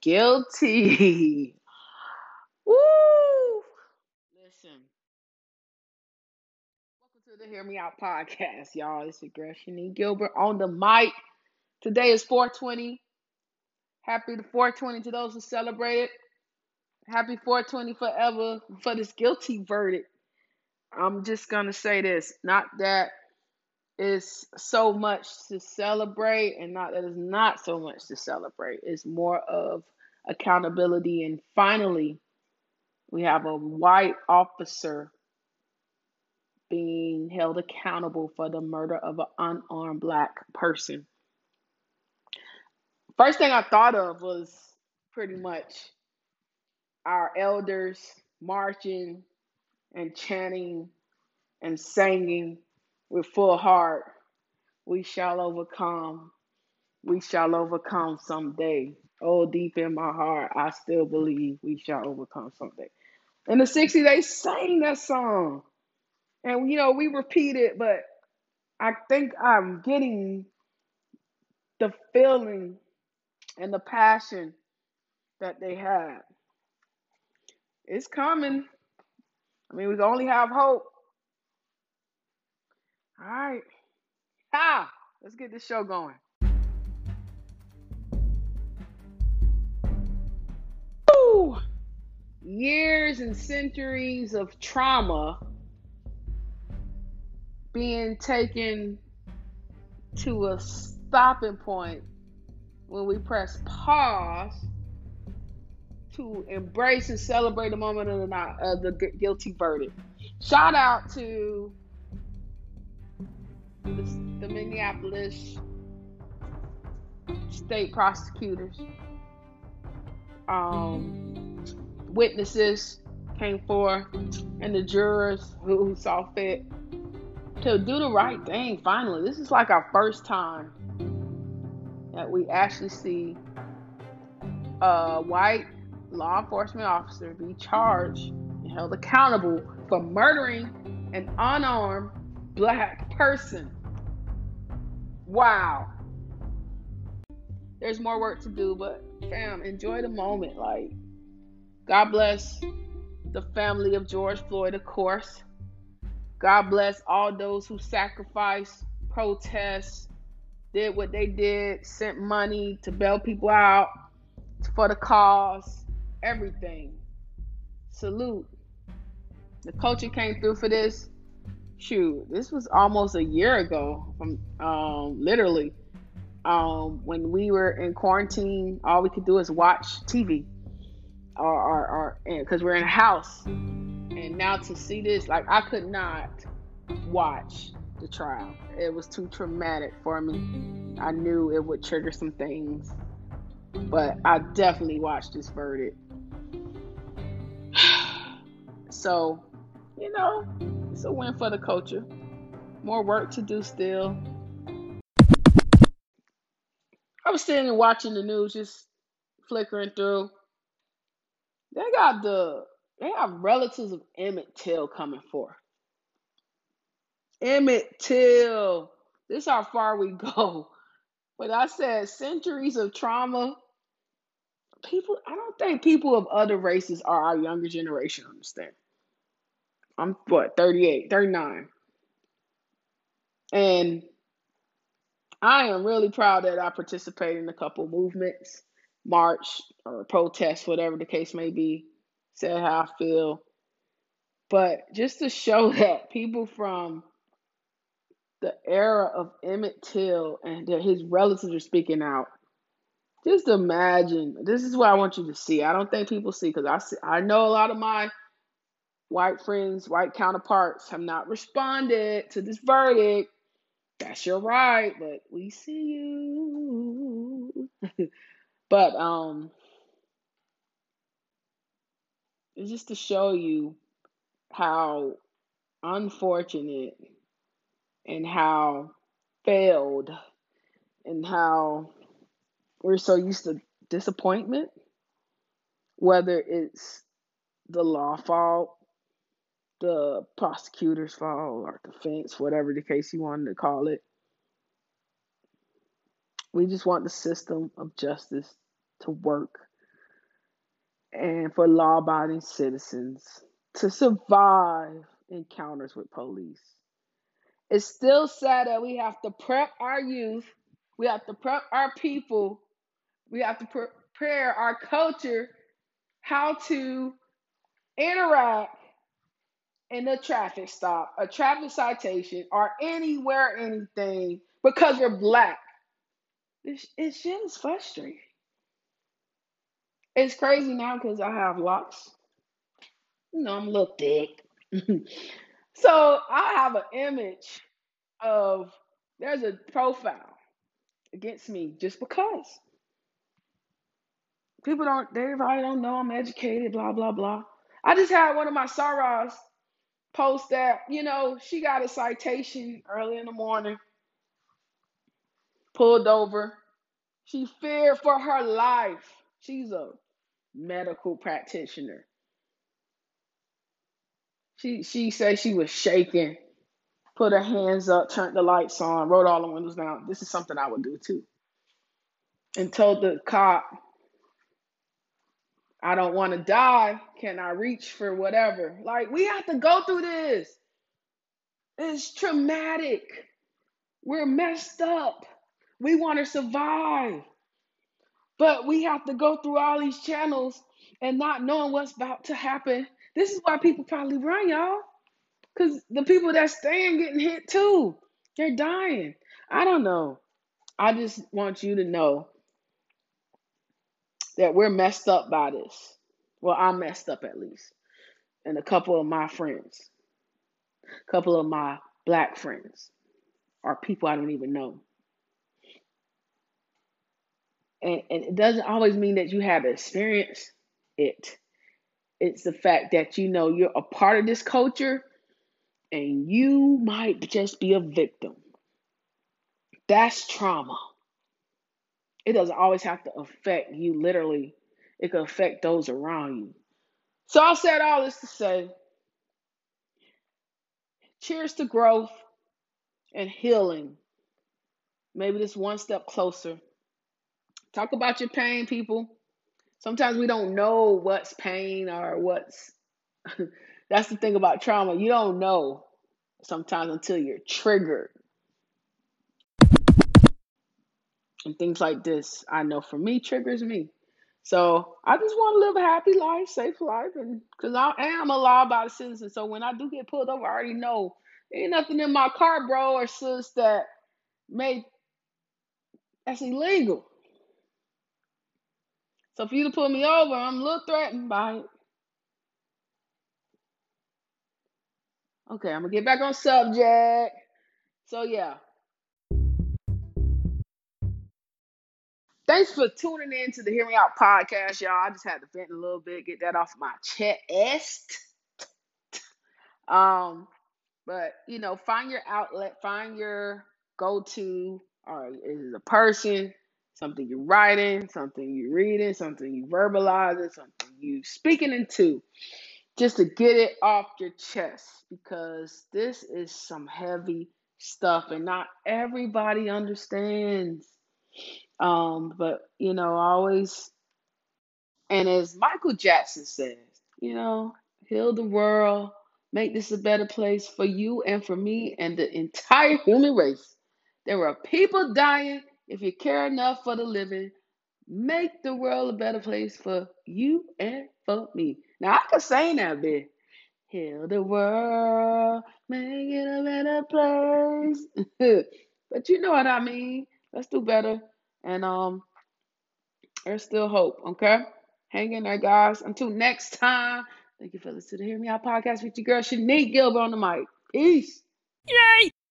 guilty. Woo! Listen. Welcome to the Hear Me Out podcast, y'all. It's your girl Shanique Gilbert on the mic. Today is 420. Happy to 420 to those who celebrated. Happy 420 forever for this guilty verdict. I'm just gonna say this. Not that it's so much to celebrate and not that it's not so much to celebrate. It's more of accountability and finally we have a white officer being held accountable for the murder of an unarmed black person. First thing I thought of was pretty much our elders marching and chanting and singing with full heart, We shall overcome. We shall overcome someday. Oh, deep in my heart, I still believe we shall overcome someday. In the 60s, they sang that song. And, you know, we repeat it, but I think I'm getting the feeling and the passion that they had. It's coming. I mean, we only have hope. All right. Ha! Let's get this show going. Woo! Years and centuries of trauma being taken to a stopping point when we press pause to embrace and celebrate the moment of the, of the guilty verdict. Shout out to the, the Minneapolis state prosecutors. Um, witnesses came forth, and the jurors who, who saw fit to do the right thing. Finally, this is like our first time that we actually see a white law enforcement officer be charged and held accountable for murdering an unarmed black person. Wow. There's more work to do, but fam, enjoy the moment. Like, God bless the family of George Floyd, of course. God bless all those who sacrificed, protest, did what they did, sent money to bail people out for the cause, everything. Salute. The culture came through for this shoot, this was almost a year ago from um, literally um, when we were in quarantine. All we could do is watch TV, or or because we're in a house. And now to see this, like I could not watch the trial. It was too traumatic for me. I knew it would trigger some things, but I definitely watched this verdict. so, you know, it's a win for the culture. More work to do still. I was sitting and watching the news, just flickering through. They got the they have relatives of Emmett Till coming for. Emmett Till. This is how far we go. But I said centuries of trauma. People, I don't think people of other races are our younger generation understand. I'm what 38, 39. And I am really proud that I participated in a couple movements, march or protest, whatever the case may be, said how I feel. But just to show that people from the era of Emmett Till and that his relatives are speaking out. Just imagine. This is what I want you to see. I don't think people see because I see, I know a lot of my white friends, white counterparts have not responded to this verdict. That's your right, but we see you. but um it's just to show you how unfortunate and how failed and how we're so used to disappointment, whether it's the law fault the prosecutor's fault or defense, whatever the case you wanted to call it. We just want the system of justice to work and for law abiding citizens to survive encounters with police. It's still sad that we have to prep our youth, we have to prep our people, we have to prepare our culture how to interact in a traffic stop, a traffic citation, or anywhere, anything because you're black. It's, is frustrating. It's crazy now because I have locks. You know, I'm a little thick. so I have an image of there's a profile against me just because. People don't, they probably don't know I'm educated, blah, blah, blah. I just had one of my sorors post that, you know, she got a citation early in the morning, pulled over. She feared for her life. She's a medical practitioner. She she said she was shaking, put her hands up, turned the lights on, rolled all the windows down. This is something I would do too. And told the cop, I don't want to die. Can I reach for whatever? Like, we have to go through this. It's traumatic. We're messed up. We want to survive. But we have to go through all these channels and not knowing what's about to happen. This is why people probably run, y'all. Because the people that staying getting hit too. They're dying. I don't know. I just want you to know that we're messed up by this. Well, I'm messed up at least. And a couple of my friends, a couple of my black friends, are people I don't even know. And, and it doesn't always mean that you have experienced it. It's the fact that you know you're a part of this culture and you might just be a victim. That's trauma. It doesn't always have to affect you literally, it could affect those around you. So I said all this to say cheers to growth and healing. Maybe this one step closer. Talk about your pain, people. Sometimes we don't know what's pain or what's. That's the thing about trauma. You don't know sometimes until you're triggered. And things like this, I know for me triggers me. So I just want to live a happy life, safe life, and because I am a law-abiding citizen. So when I do get pulled over, I already know ain't nothing in my car, bro or sis, that may that's illegal. So for you to pull me over, I'm a little threatened by it. Okay, I'm gonna get back on subject. So yeah, Thanks for tuning in to the Hear Me Out podcast, y'all. I just had to vent a little bit, get that off my chest. Um, but you know, find your outlet, find your go-to, or is it a person, something you're writing, something you're reading, something you verbalizing, something you speaking into, just to get it off your chest because this is some heavy stuff and not everybody understands. Um, but you know, always and as Michael Jackson says, you know, heal the world, make this a better place for you and for me and the entire human race. There are people dying. If you care enough for the living, make the world a better place for you and for me. Now I can sing that bit. Heal the world, make it a better place. but you know what I mean. Let's do better. And um, there's still hope, okay? Hang in there, guys. Until next time, thank you for listening to the Hear Me Out podcast with your girl, Shanique Gilbert on the mic. Peace. Yay!